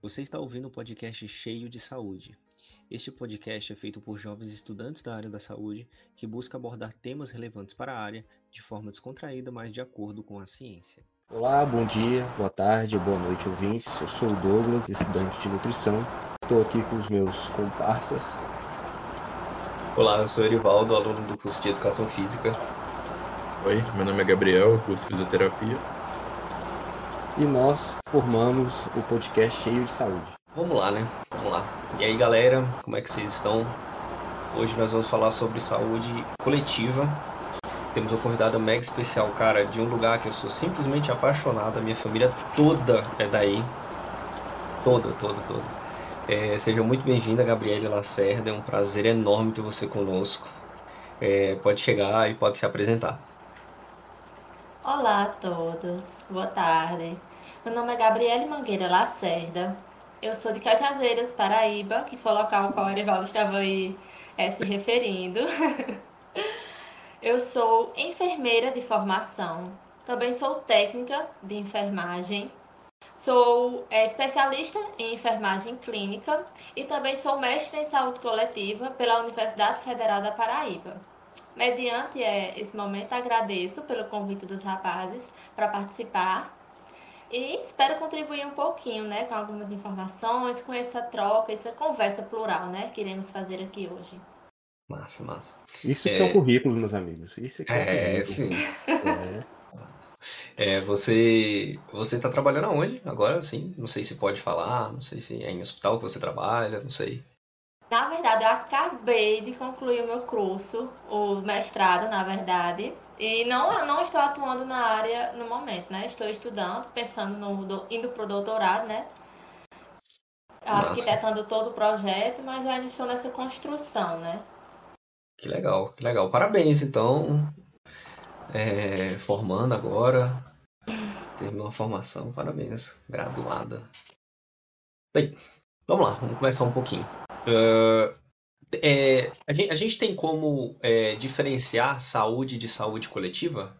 Você está ouvindo um podcast cheio de saúde. Este podcast é feito por jovens estudantes da área da saúde que busca abordar temas relevantes para a área de forma descontraída, mas de acordo com a ciência. Olá, bom dia, boa tarde, boa noite, ouvintes. Eu sou o Douglas, estudante de nutrição. Estou aqui com os meus comparsas. Olá, eu sou Erivaldo, aluno do curso de Educação Física. Oi, meu nome é Gabriel, curso de Fisioterapia. E nós formamos o podcast Cheio de Saúde. Vamos lá, né? Vamos lá. E aí, galera, como é que vocês estão? Hoje nós vamos falar sobre saúde coletiva. Temos uma convidada mega especial, cara, de um lugar que eu sou simplesmente apaixonado. A minha família toda é daí. Toda, toda, toda. É, seja muito bem-vinda, Gabriele Lacerda. É um prazer enorme ter você conosco. É, pode chegar e pode se apresentar. Olá a todos, boa tarde. Meu nome é Gabriele Mangueira Lacerda. Eu sou de Cajazeiras, Paraíba, que foi o local ao qual o Erivaldo estava aí é, se referindo. Eu sou enfermeira de formação, também sou técnica de enfermagem, sou é, especialista em enfermagem clínica e também sou mestre em saúde coletiva pela Universidade Federal da Paraíba. Mediante é, esse momento, agradeço pelo convite dos rapazes para participar e espero contribuir um pouquinho, né, com algumas informações, com essa troca, essa conversa plural, né, que iremos fazer aqui hoje. Massa, massa. Isso é... que é o currículo, meus amigos. Isso que é, é o currículo. É. é, você você está trabalhando aonde agora? Sim, não sei se pode falar, não sei se é em hospital que você trabalha, não sei. Na verdade, eu acabei de concluir o meu curso, o mestrado, na verdade, e não, não estou atuando na área no momento, né? Estou estudando, pensando no indo para o doutorado, né? Nossa. Arquitetando todo o projeto, mas ainda estou nessa construção, né? Que legal, que legal. Parabéns, então. É, formando agora. Terminou a formação, parabéns. Graduada. Bem, vamos lá, vamos conversar um pouquinho. Uh, é, a, gente, a, gente, tem como é, diferenciar saúde de saúde coletiva?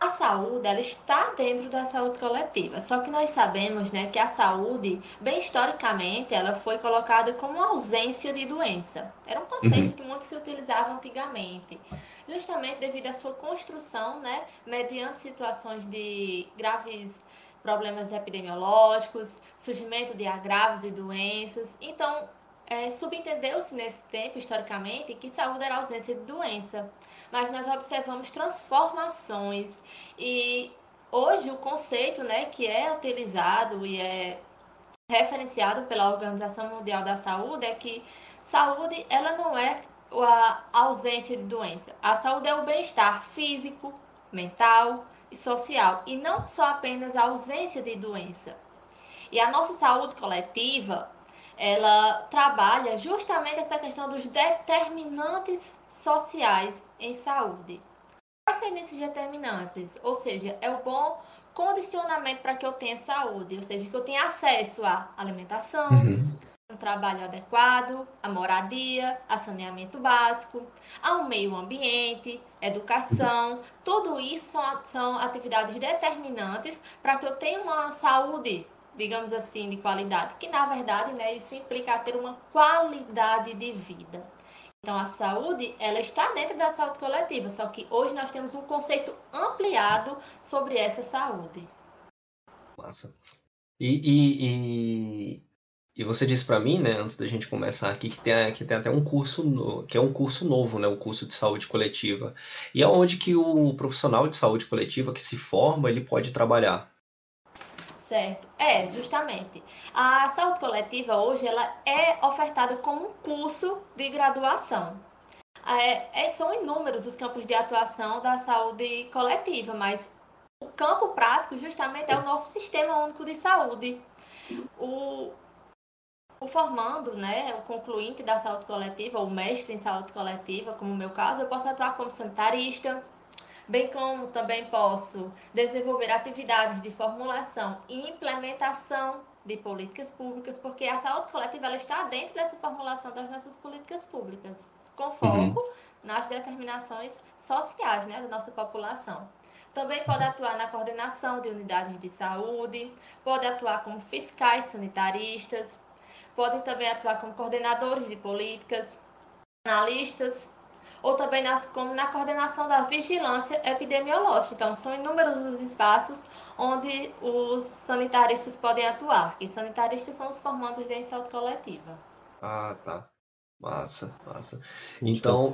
A saúde ela está dentro da saúde coletiva, só que nós sabemos né, que a saúde, bem historicamente, ela foi colocada como ausência de doença. Era um conceito uhum. que muito se utilizava antigamente, justamente devido à sua construção, né, mediante situações de graves problemas epidemiológicos, surgimento de agravos e doenças. Então, é, subentendeu-se nesse tempo, historicamente, que saúde era ausência de doença. Mas nós observamos transformações e hoje o conceito né, que é utilizado e é referenciado pela Organização Mundial da Saúde é que saúde ela não é a ausência de doença. A saúde é o bem-estar físico, mental, e social, e não só apenas a ausência de doença. E a nossa saúde coletiva, ela trabalha justamente essa questão dos determinantes sociais em saúde. Quais seriam esses determinantes? Ou seja, é o bom condicionamento para que eu tenha saúde, ou seja, que eu tenha acesso à alimentação, uhum um trabalho adequado, a moradia, a saneamento básico, ao meio ambiente, educação, tudo isso são, são atividades determinantes para que eu tenha uma saúde, digamos assim, de qualidade, que na verdade, né, isso implica ter uma qualidade de vida. Então, a saúde, ela está dentro da saúde coletiva, só que hoje nós temos um conceito ampliado sobre essa saúde. Massa. E, e, e e você disse para mim, né, antes da gente começar aqui, que tem, que tem até um curso, no, que é um curso novo, né, o curso de saúde coletiva. E é onde que o profissional de saúde coletiva que se forma, ele pode trabalhar. Certo. É, justamente. A saúde coletiva hoje ela é ofertada como um curso de graduação. É, é, são inúmeros os campos de atuação da saúde coletiva, mas o campo prático justamente é o nosso sistema único de saúde. O, o formando, né, o concluinte da saúde coletiva, o mestre em saúde coletiva, como o meu caso, eu posso atuar como sanitarista, bem como também posso desenvolver atividades de formulação e implementação de políticas públicas, porque a saúde coletiva ela está dentro dessa formulação das nossas políticas públicas, com foco uhum. nas determinações sociais né, da nossa população. Também pode atuar na coordenação de unidades de saúde, pode atuar como fiscais sanitaristas, podem também atuar como coordenadores de políticas, analistas, ou também nas, como na coordenação da vigilância epidemiológica. Então, são inúmeros os espaços onde os sanitaristas podem atuar, e sanitaristas são os formandos de saúde coletiva. Ah, tá. Massa, massa. Então,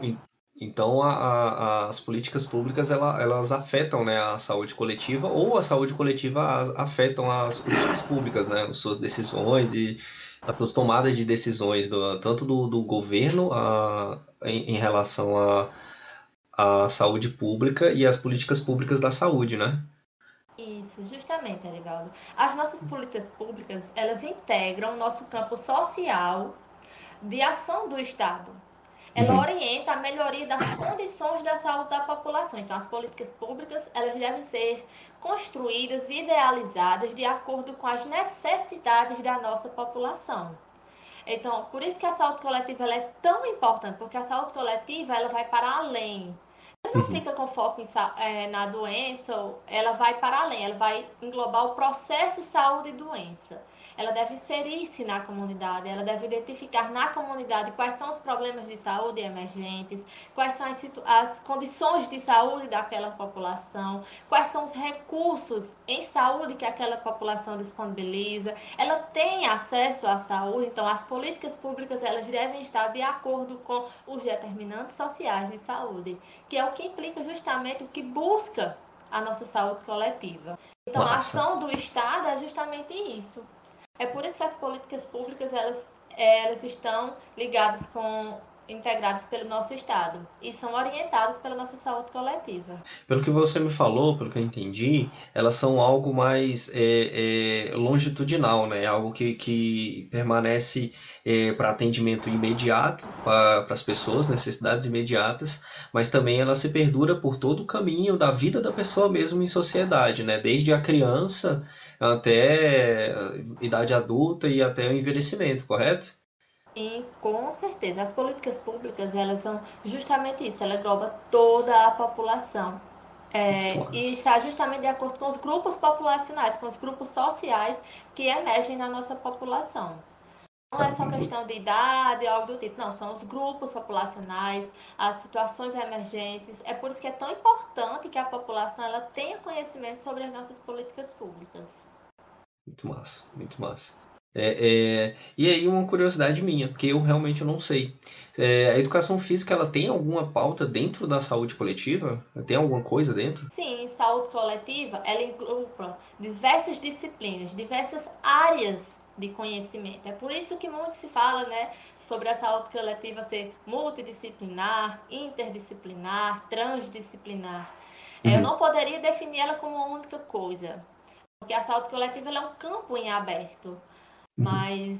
então a, a, as políticas públicas ela, elas afetam né, a saúde coletiva ou a saúde coletiva as, afetam as políticas públicas, né, as suas decisões e as tomadas de decisões do, tanto do, do governo a, em, em relação à a, a saúde pública e as políticas públicas da saúde, né? Isso, justamente, Arivaldo. As nossas políticas públicas, elas integram o nosso campo social de ação do Estado. Ela uhum. orienta a melhoria das condições da saúde da população. Então, as políticas públicas, elas devem ser construídas e idealizadas de acordo com as necessidades da nossa população. Então, por isso que a saúde coletiva é tão importante, porque a saúde coletiva ela vai para além. Ela não uhum. fica com foco em, é, na doença, ela vai para além, ela vai englobar o processo saúde e doença ela deve inserir-se na comunidade, ela deve identificar na comunidade quais são os problemas de saúde emergentes, quais são as, as condições de saúde daquela população, quais são os recursos em saúde que aquela população disponibiliza. Ela tem acesso à saúde, então as políticas públicas elas devem estar de acordo com os determinantes sociais de saúde, que é o que implica justamente o que busca a nossa saúde coletiva. Então, Nossa. a ação do Estado é justamente isso. É por isso que as políticas públicas elas, elas estão ligadas com integradas pelo nosso Estado e são orientadas pela nossa saúde coletiva. Pelo que você me falou, pelo que eu entendi, elas são algo mais é, é, longitudinal, né? Algo que, que permanece é, para atendimento imediato para as pessoas, necessidades imediatas, mas também ela se perdura por todo o caminho da vida da pessoa mesmo em sociedade, né? Desde a criança até idade adulta e até o envelhecimento, correto? E com certeza, as políticas públicas, elas são justamente isso, ela engloba toda a população. É, e está justamente de acordo com os grupos populacionais, com os grupos sociais que emergem na nossa população. Não é só questão de idade ou algo do tipo, não, são os grupos populacionais, as situações emergentes. É por isso que é tão importante que a população ela tenha conhecimento sobre as nossas políticas públicas. Muito massa, muito massa. É, é, e aí uma curiosidade minha, porque eu realmente não sei. É, a educação física ela tem alguma pauta dentro da saúde coletiva? Tem alguma coisa dentro? Sim, saúde coletiva ela engloba diversas disciplinas, diversas áreas de conhecimento. É por isso que muito se fala, né, sobre a saúde coletiva ser multidisciplinar, interdisciplinar, transdisciplinar. Uhum. Eu não poderia definir ela como uma única coisa, porque a saúde coletiva é um campo em aberto. Uhum. Mas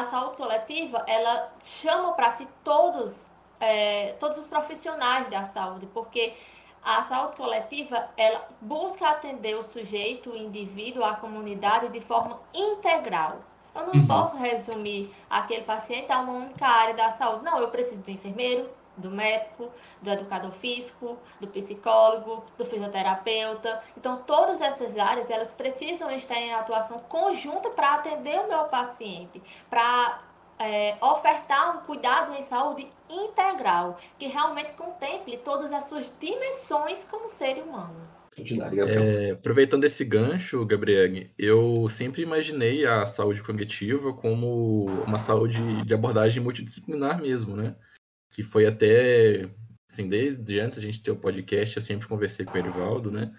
a saúde coletiva, ela chama para si todos, é, todos os profissionais da saúde, porque a saúde coletiva, ela busca atender o sujeito, o indivíduo, a comunidade de forma integral. Eu não uhum. posso resumir aquele paciente a uma única área da saúde. Não, eu preciso do enfermeiro, do médico, do educador físico, do psicólogo, do fisioterapeuta. Então, todas essas áreas, elas precisam estar em atuação conjunta para atender o meu paciente, para é, ofertar um cuidado em saúde integral, que realmente contemple todas as suas dimensões como ser humano. É, aproveitando esse gancho, Gabriel, eu sempre imaginei a saúde cognitiva como uma saúde de abordagem multidisciplinar mesmo, né? Que foi até, assim, desde antes a gente ter o podcast, eu sempre conversei com o Erivaldo, né?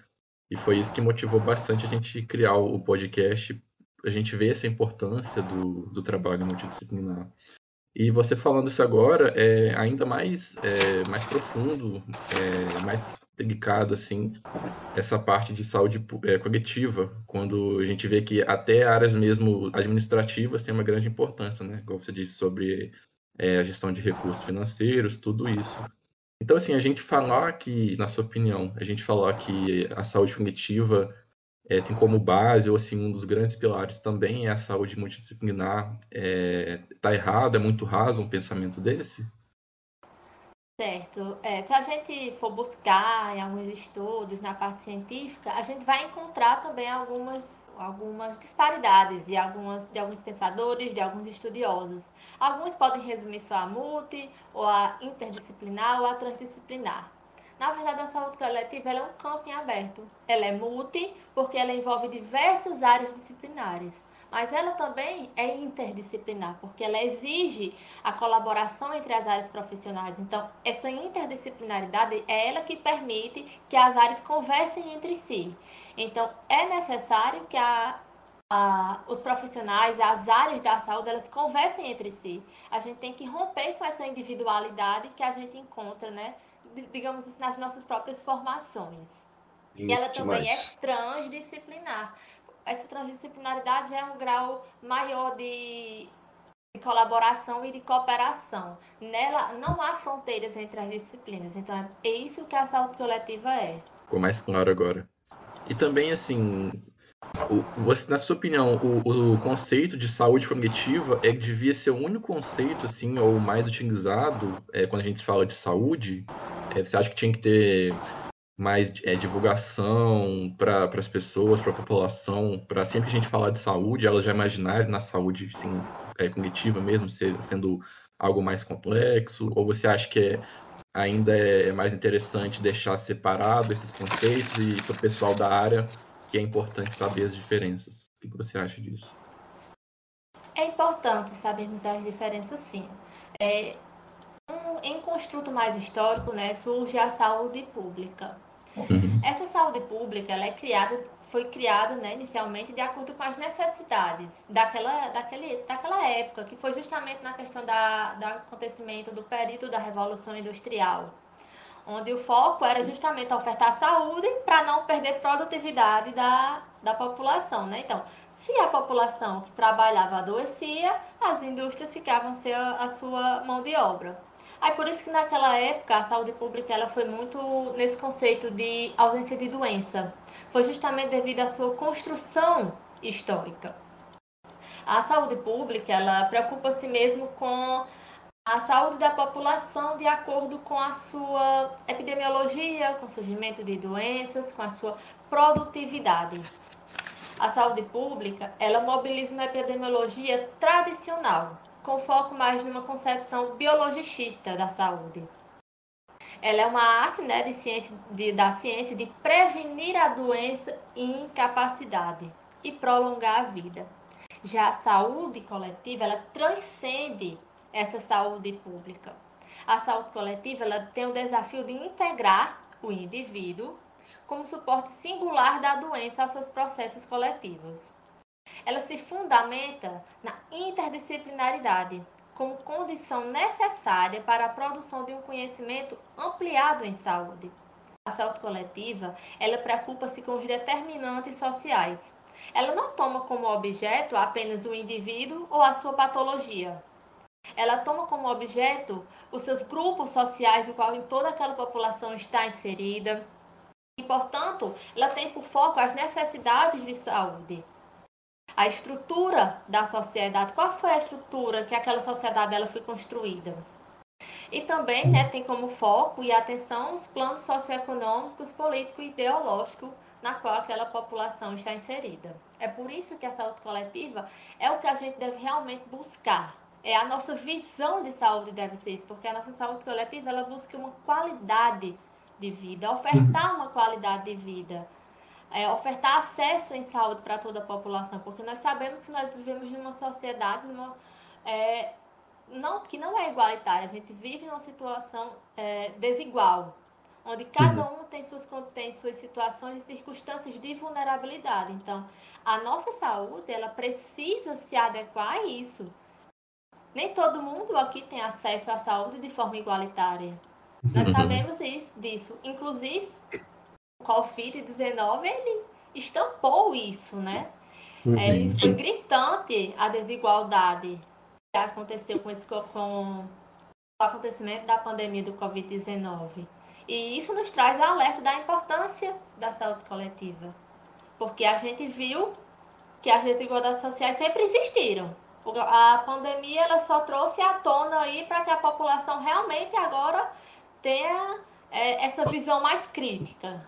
E foi isso que motivou bastante a gente criar o podcast, a gente vê essa importância do, do trabalho multidisciplinar. E você falando isso agora é ainda mais, é, mais profundo, é, mais delicado, assim, essa parte de saúde é, cognitiva, quando a gente vê que até áreas mesmo administrativas têm uma grande importância, né? Como você disse, sobre é, a gestão de recursos financeiros, tudo isso. Então, assim, a gente falar que, na sua opinião, a gente falar que a saúde cognitiva é, tem como base, ou assim, um dos grandes pilares também é a saúde multidisciplinar, é, tá errado, é muito raso um pensamento desse? Certo. É, se a gente for buscar em alguns estudos na parte científica, a gente vai encontrar também algumas, algumas disparidades de, algumas, de alguns pensadores, de alguns estudiosos. Alguns podem resumir só a multi, ou a interdisciplinar, ou a transdisciplinar. Na verdade, a saúde coletiva é um campo em aberto. Ela é multi porque ela envolve diversas áreas disciplinares mas ela também é interdisciplinar, porque ela exige a colaboração entre as áreas profissionais. Então, essa interdisciplinaridade é ela que permite que as áreas conversem entre si. Então, é necessário que a, a, os profissionais, as áreas da saúde, elas conversem entre si. A gente tem que romper com essa individualidade que a gente encontra, né, digamos assim, nas nossas próprias formações. E ela também é transdisciplinar, essa transdisciplinaridade é um grau maior de, de colaboração e de cooperação. Nela não há fronteiras entre as disciplinas. Então é isso que a saúde coletiva é. Ficou mais claro agora. E também, assim, você, na sua opinião, o, o, conceito de saúde cognitiva é que devia ser o único conceito, assim, ou mais utilizado é, quando a gente fala de saúde? É, você acha que tinha que ter mais é, divulgação para as pessoas, para a população, para sempre que a gente falar de saúde, elas já imaginarem na saúde assim, é, cognitiva mesmo, ser, sendo algo mais complexo? Ou você acha que é, ainda é mais interessante deixar separado esses conceitos e para o pessoal da área que é importante saber as diferenças? O que você acha disso? É importante sabermos as diferenças, sim. É, um, em construto mais histórico, né, surge a saúde pública. Uhum. Essa saúde pública ela é criada, foi criada né, inicialmente de acordo com as necessidades daquela, daquele, daquela época, que foi justamente na questão da, do acontecimento do período da Revolução Industrial, onde o foco era justamente ofertar saúde para não perder produtividade da, da população. Né? Então, se a população que trabalhava adoecia, as indústrias ficavam sem a, a sua mão de obra. Aí por isso que naquela época a saúde pública ela foi muito nesse conceito de ausência de doença. Foi justamente devido à sua construção histórica. A saúde pública ela preocupa-se mesmo com a saúde da população de acordo com a sua epidemiologia, com o surgimento de doenças, com a sua produtividade. A saúde pública, ela mobiliza uma epidemiologia tradicional, com foco mais numa concepção biologicista da saúde. Ela é uma arte né, de ciência, de, da ciência de prevenir a doença e incapacidade e prolongar a vida. Já a saúde coletiva, ela transcende essa saúde pública. A saúde coletiva ela tem o desafio de integrar o indivíduo como suporte singular da doença aos seus processos coletivos ela se fundamenta na interdisciplinaridade como condição necessária para a produção de um conhecimento ampliado em saúde. A saúde coletiva, ela preocupa-se com os determinantes sociais. Ela não toma como objeto apenas o indivíduo ou a sua patologia. Ela toma como objeto os seus grupos sociais, o qual em toda aquela população está inserida. E, portanto, ela tem por foco as necessidades de saúde a estrutura da sociedade, qual foi a estrutura que aquela sociedade ela foi construída. E também né, tem como foco e atenção os planos socioeconômicos, políticos e ideológicos na qual aquela população está inserida. É por isso que a saúde coletiva é o que a gente deve realmente buscar. É a nossa visão de saúde deve ser isso, porque a nossa saúde coletiva ela busca uma qualidade de vida, ofertar uma qualidade de vida é, ofertar acesso em saúde para toda a população, porque nós sabemos que nós vivemos numa sociedade numa, é, não, que não é igualitária, a gente vive numa situação é, desigual, onde cada uhum. um tem suas, tem suas situações e circunstâncias de vulnerabilidade. Então, a nossa saúde, ela precisa se adequar a isso. Nem todo mundo aqui tem acesso à saúde de forma igualitária. Nós sabemos isso, disso. Inclusive, Covid-19 ele estampou isso, né? Ele foi gritante a desigualdade que aconteceu com, esse, com o acontecimento da pandemia do Covid-19. E isso nos traz alerta da importância da saúde coletiva. Porque a gente viu que as desigualdades sociais sempre existiram. A pandemia ela só trouxe à tona aí para que a população realmente agora tenha é, essa visão mais crítica.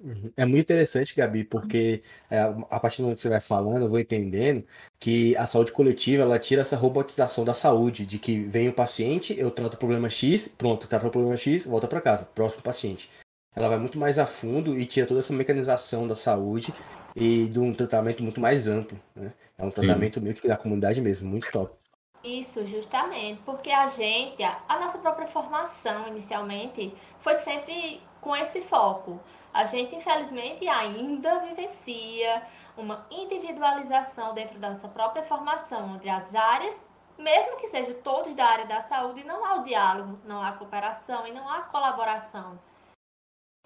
Uhum. É muito interessante, Gabi, porque é, a partir do momento que você vai falando, eu vou entendendo que a saúde coletiva ela tira essa robotização da saúde, de que vem o paciente, eu trato o problema X, pronto, trato o problema X, volta para casa, próximo paciente. Ela vai muito mais a fundo e tira toda essa mecanização da saúde e de um tratamento muito mais amplo. Né? É um tratamento Sim. meio que da comunidade mesmo, muito top. Isso, justamente, porque a gente, a, a nossa própria formação inicialmente foi sempre com esse foco. A gente, infelizmente, ainda vivencia uma individualização dentro da nossa própria formação, onde as áreas, mesmo que sejam todos da área da saúde, não há o diálogo, não há cooperação e não há colaboração.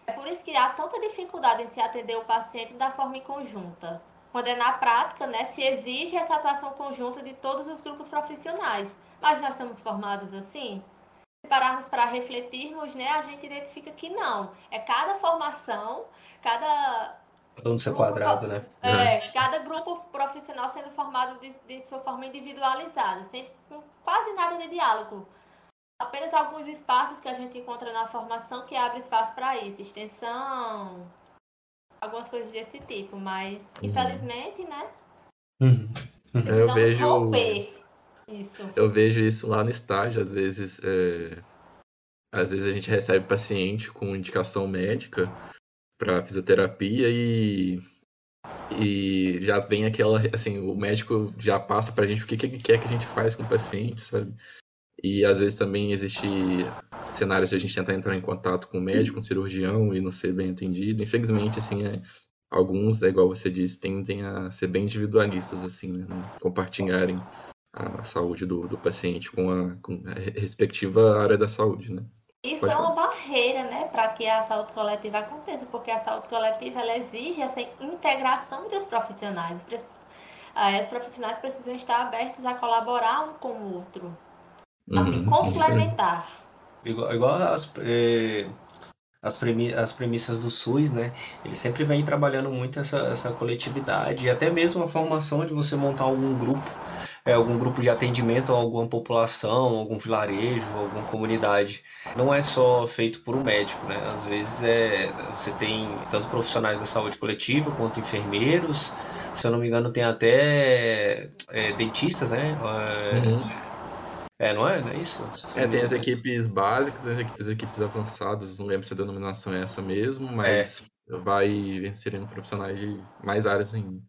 É por isso que há tanta dificuldade em se atender o paciente da forma conjunta. Quando é na prática, né, se exige essa atuação conjunta de todos os grupos profissionais. Mas nós estamos formados assim? Se pararmos para refletirmos, né, a gente identifica que não. É cada formação, cada. Todo ser quadrado, né? É, cada grupo profissional sendo formado de, de sua forma individualizada, sem com quase nada de diálogo. Apenas alguns espaços que a gente encontra na formação que abre espaço para isso, extensão, algumas coisas desse tipo, mas uhum. infelizmente, né? Uhum. Eu vejo. Romper. Eu vejo isso lá no estágio, às vezes. É... Às vezes a gente recebe paciente com indicação médica para fisioterapia e e já vem aquela assim o médico já passa para a gente o que, que ele quer que a gente faz com o paciente sabe e às vezes também existe cenários de a gente tentar entrar em contato com o médico, com o cirurgião e não ser bem atendido. Infelizmente, assim, é, alguns, é igual você disse, tendem a ser bem individualistas, assim, né? compartilharem a saúde do, do paciente com a, com a respectiva área da saúde, né? Isso Pode é uma falar. barreira, né, para que a saúde coletiva aconteça, porque a saúde coletiva ela exige essa integração entre os profissionais. Os profissionais precisam estar abertos a colaborar um com o outro. Assim, uhum. complementar. Igual, igual as, é, as, premi, as premissas do SUS, né? Ele sempre vem trabalhando muito essa, essa coletividade e até mesmo a formação de você montar algum grupo, é, algum grupo de atendimento a alguma população, algum vilarejo, alguma comunidade. Não é só feito por um médico, né? Às vezes é, você tem tanto profissionais da saúde coletiva quanto enfermeiros. Se eu não me engano, tem até é, dentistas, né? É, uhum é, não é? Não é isso? É, tem as equipes básicas, as equipes avançadas, não lembro se a denominação é essa mesmo, mas é. vai inserindo profissionais de mais áreas ainda.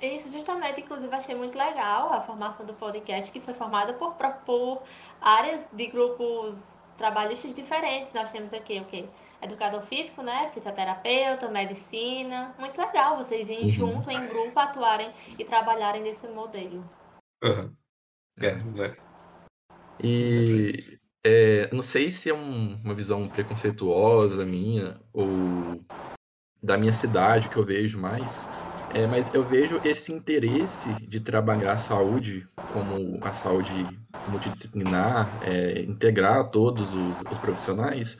Isso, justamente, inclusive, achei muito legal a formação do podcast, que foi formada por, por áreas de grupos trabalhistas diferentes. Nós temos aqui o quê? Educador físico, né? Fisioterapeuta, medicina. Muito legal vocês irem uhum. junto, em grupo, atuarem e trabalharem nesse modelo. Uhum. É, é. E é, não sei se é um, uma visão preconceituosa minha ou da minha cidade que eu vejo mais, é, mas eu vejo esse interesse de trabalhar a saúde como a saúde multidisciplinar, é, integrar todos os, os, profissionais,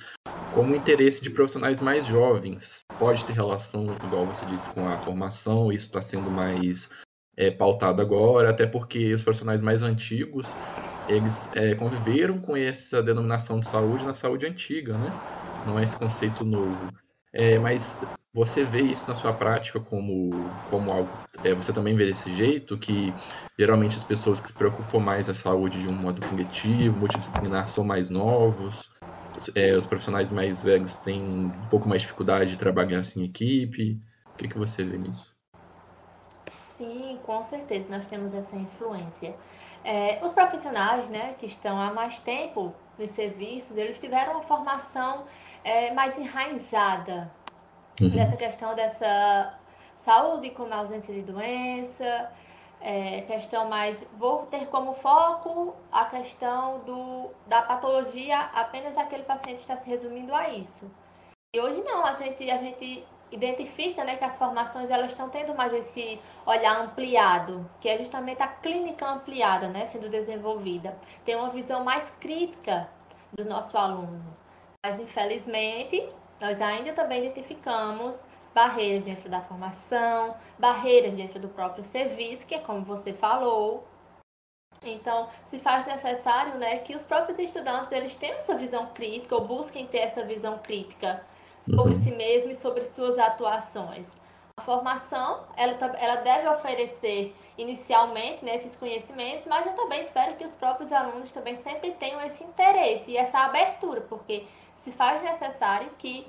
como interesse de profissionais mais jovens. Pode ter relação, igual você disse, com a formação, isso está sendo mais é, pautado agora, até porque os profissionais mais antigos eles é, conviveram com essa denominação de saúde na saúde antiga, né? Não é esse conceito novo. É, mas você vê isso na sua prática como, como algo. É, você também vê desse jeito, que geralmente as pessoas que se preocupam mais a saúde de um modo cognitivo, multidisciplinar, são mais novos. É, os profissionais mais velhos têm um pouco mais de dificuldade de trabalhar assim em equipe. O que, que você vê nisso? Sim, com certeza nós temos essa influência. É, os profissionais né, que estão há mais tempo nos serviços, eles tiveram uma formação é, mais enraizada uhum. nessa questão dessa saúde como ausência de doença, é, questão mais vou ter como foco a questão do, da patologia apenas aquele paciente está se resumindo a isso. E hoje não, a gente, a gente identifica né, que as formações elas estão tendo mais esse olhar ampliado, que é justamente a clínica ampliada né, sendo desenvolvida. Tem uma visão mais crítica do nosso aluno. Mas, infelizmente, nós ainda também identificamos barreiras dentro da formação, barreiras dentro do próprio serviço, que é como você falou, Então, se faz necessário né, que os próprios estudantes eles tenham essa visão crítica ou busquem ter essa visão crítica sobre uhum. si mesmo e sobre suas atuações. A formação, ela, ela deve oferecer inicialmente né, esses conhecimentos, mas eu também espero que os próprios alunos também sempre tenham esse interesse e essa abertura, porque se faz necessário que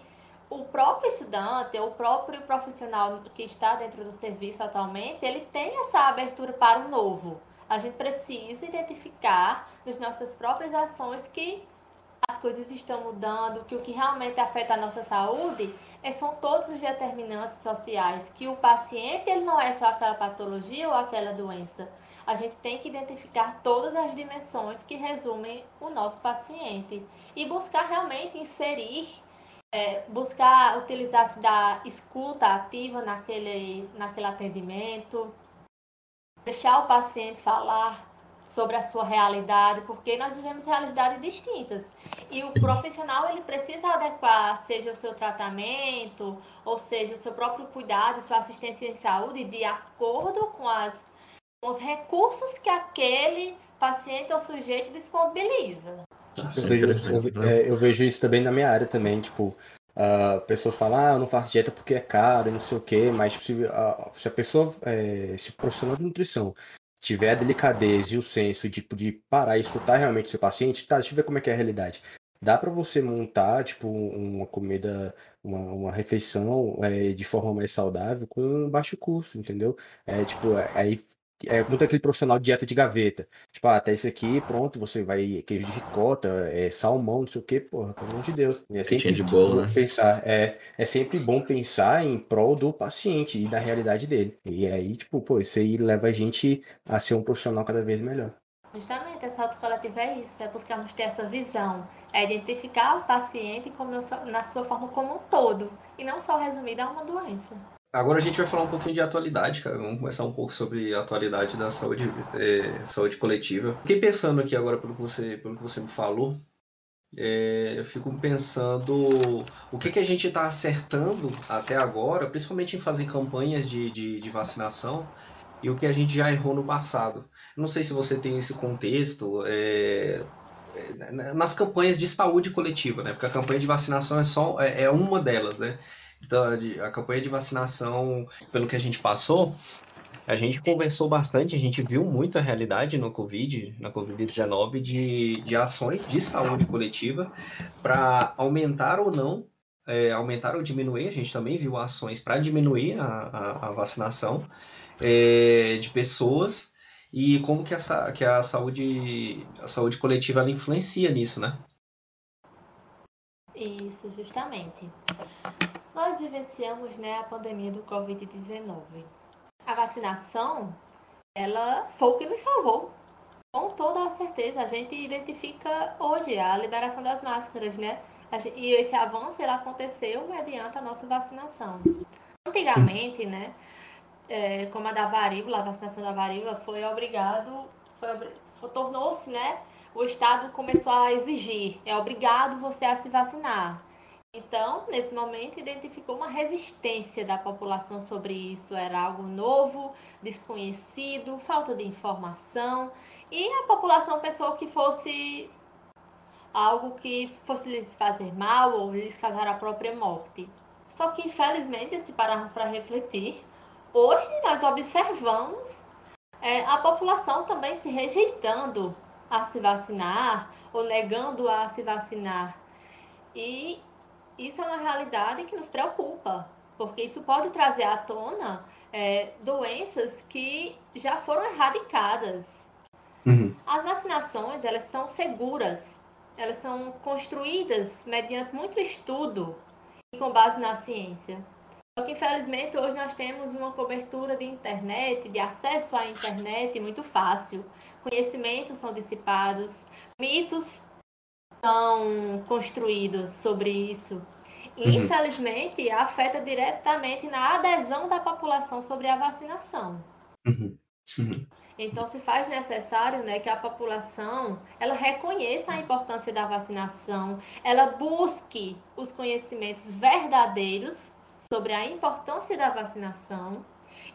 o próprio estudante, o próprio profissional que está dentro do serviço atualmente, ele tenha essa abertura para o novo. A gente precisa identificar nas nossas próprias ações que as coisas estão mudando, que o que realmente afeta a nossa saúde é, são todos os determinantes sociais, que o paciente ele não é só aquela patologia ou aquela doença. A gente tem que identificar todas as dimensões que resumem o nosso paciente e buscar realmente inserir, é, buscar utilizar-se da escuta ativa naquele, naquele atendimento, deixar o paciente falar sobre a sua realidade, porque nós vivemos realidades distintas. E o profissional ele precisa adequar, seja o seu tratamento, ou seja, o seu próprio cuidado, sua assistência em saúde, de acordo com, as, os recursos que aquele paciente ou sujeito disponibiliza. Eu vejo, eu, é, eu vejo isso também na minha área também, tipo, a pessoa fala, ah, eu não faço dieta porque é caro e não sei o quê, mas se a, se a pessoa, é, se profissional de nutrição tiver a delicadeza e o senso de, de parar e escutar realmente seu paciente, tá, deixa eu ver como é que é a realidade. Dá para você montar, tipo, uma comida, uma, uma refeição é, de forma mais saudável com baixo custo, entendeu? É, tipo, é, aí é muito aquele profissional de dieta de gaveta. Tipo, ah, até esse aqui, pronto, você vai queijo de ricota, é, salmão, não sei o que, porra, pelo amor de Deus. É sempre de bolo, né? pensar, é, é sempre bom pensar em prol do paciente e da realidade dele. E aí, tipo, pô, isso aí leva a gente a ser um profissional cada vez melhor. Justamente, essa autocoletiva é isso, é buscarmos ter essa visão, é identificar o paciente como na sua forma como um todo, e não só resumida a uma doença. Agora a gente vai falar um pouquinho de atualidade, cara. Vamos começar um pouco sobre a atualidade da saúde, é, saúde coletiva. Fiquei pensando aqui agora pelo que você, pelo que você me falou. É, eu fico pensando o que, que a gente está acertando até agora, principalmente em fazer campanhas de, de, de, vacinação, e o que a gente já errou no passado. Não sei se você tem esse contexto é, é nas campanhas de saúde coletiva, né? Porque a campanha de vacinação é só é, é uma delas, né? Então, a campanha de vacinação, pelo que a gente passou, a gente conversou bastante, a gente viu muito a realidade no Covid, na Covid-19, de, de ações de saúde coletiva para aumentar ou não, é, aumentar ou diminuir, a gente também viu ações para diminuir a, a, a vacinação é, de pessoas e como que, essa, que a, saúde, a saúde coletiva ela influencia nisso, né? Isso, justamente. Nós vivenciamos né, a pandemia do Covid-19. A vacinação, ela foi o que nos salvou. Com toda a certeza, a gente identifica hoje a liberação das máscaras, né? E esse avanço ele aconteceu mediante a nossa vacinação. Antigamente, né, é, como a da varíola, a vacinação da varíola foi obrigado, foi, tornou-se, né, o Estado começou a exigir, é obrigado você a se vacinar. Então, nesse momento, identificou uma resistência da população sobre isso. Era algo novo, desconhecido, falta de informação. E a população pensou que fosse algo que fosse lhes fazer mal ou lhes causar a própria morte. Só que, infelizmente, se pararmos para refletir, hoje nós observamos é, a população também se rejeitando a se vacinar ou negando a se vacinar. E isso é uma realidade que nos preocupa, porque isso pode trazer à tona é, doenças que já foram erradicadas. Uhum. As vacinações, elas são seguras, elas são construídas mediante muito estudo e com base na ciência. Só que, infelizmente, hoje nós temos uma cobertura de internet, de acesso à internet muito fácil. Conhecimentos são dissipados, mitos são construídos sobre isso. E, uhum. infelizmente, afeta diretamente na adesão da população sobre a vacinação. Uhum. Uhum. Então, se faz necessário né, que a população ela reconheça a importância da vacinação, ela busque os conhecimentos verdadeiros sobre a importância da vacinação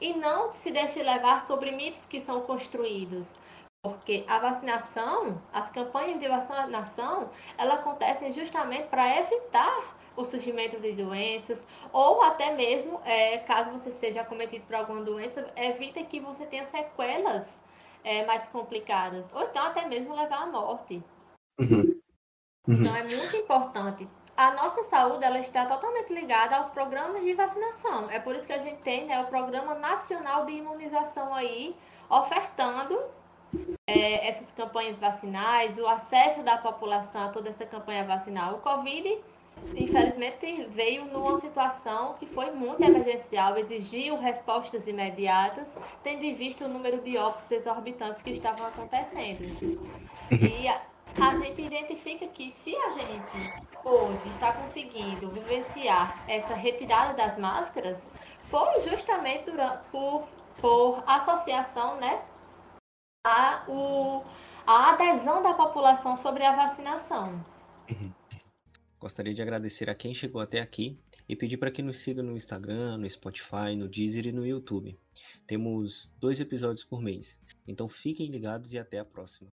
e não se deixe levar sobre mitos que são construídos Porque a vacinação, as campanhas de vacinação, elas acontecem justamente para evitar o surgimento de doenças, ou até mesmo, é, caso você seja acometido por alguma doença, evita que você tenha sequelas é, mais complicadas, ou então até mesmo levar à morte. Uhum. Uhum. Então é muito importante. A nossa saúde ela está totalmente ligada aos programas de vacinação. É por isso que a gente tem né, o Programa Nacional de Imunização aí, ofertando é, essas campanhas vacinais, o acesso da população a toda essa campanha vacinal. O Covid infelizmente veio numa situação que foi muito emergencial, exigiu respostas imediatas, tendo em vista o número de óbitos exorbitantes que estavam acontecendo. E a, a gente identifica que se a gente hoje está conseguindo vivenciar essa retirada das máscaras, foi justamente durante, por, por associação, né, a, o, a adesão da população sobre a vacinação. Uhum. Gostaria de agradecer a quem chegou até aqui e pedir para que nos siga no Instagram, no Spotify, no Deezer e no YouTube. Temos dois episódios por mês, então fiquem ligados e até a próxima.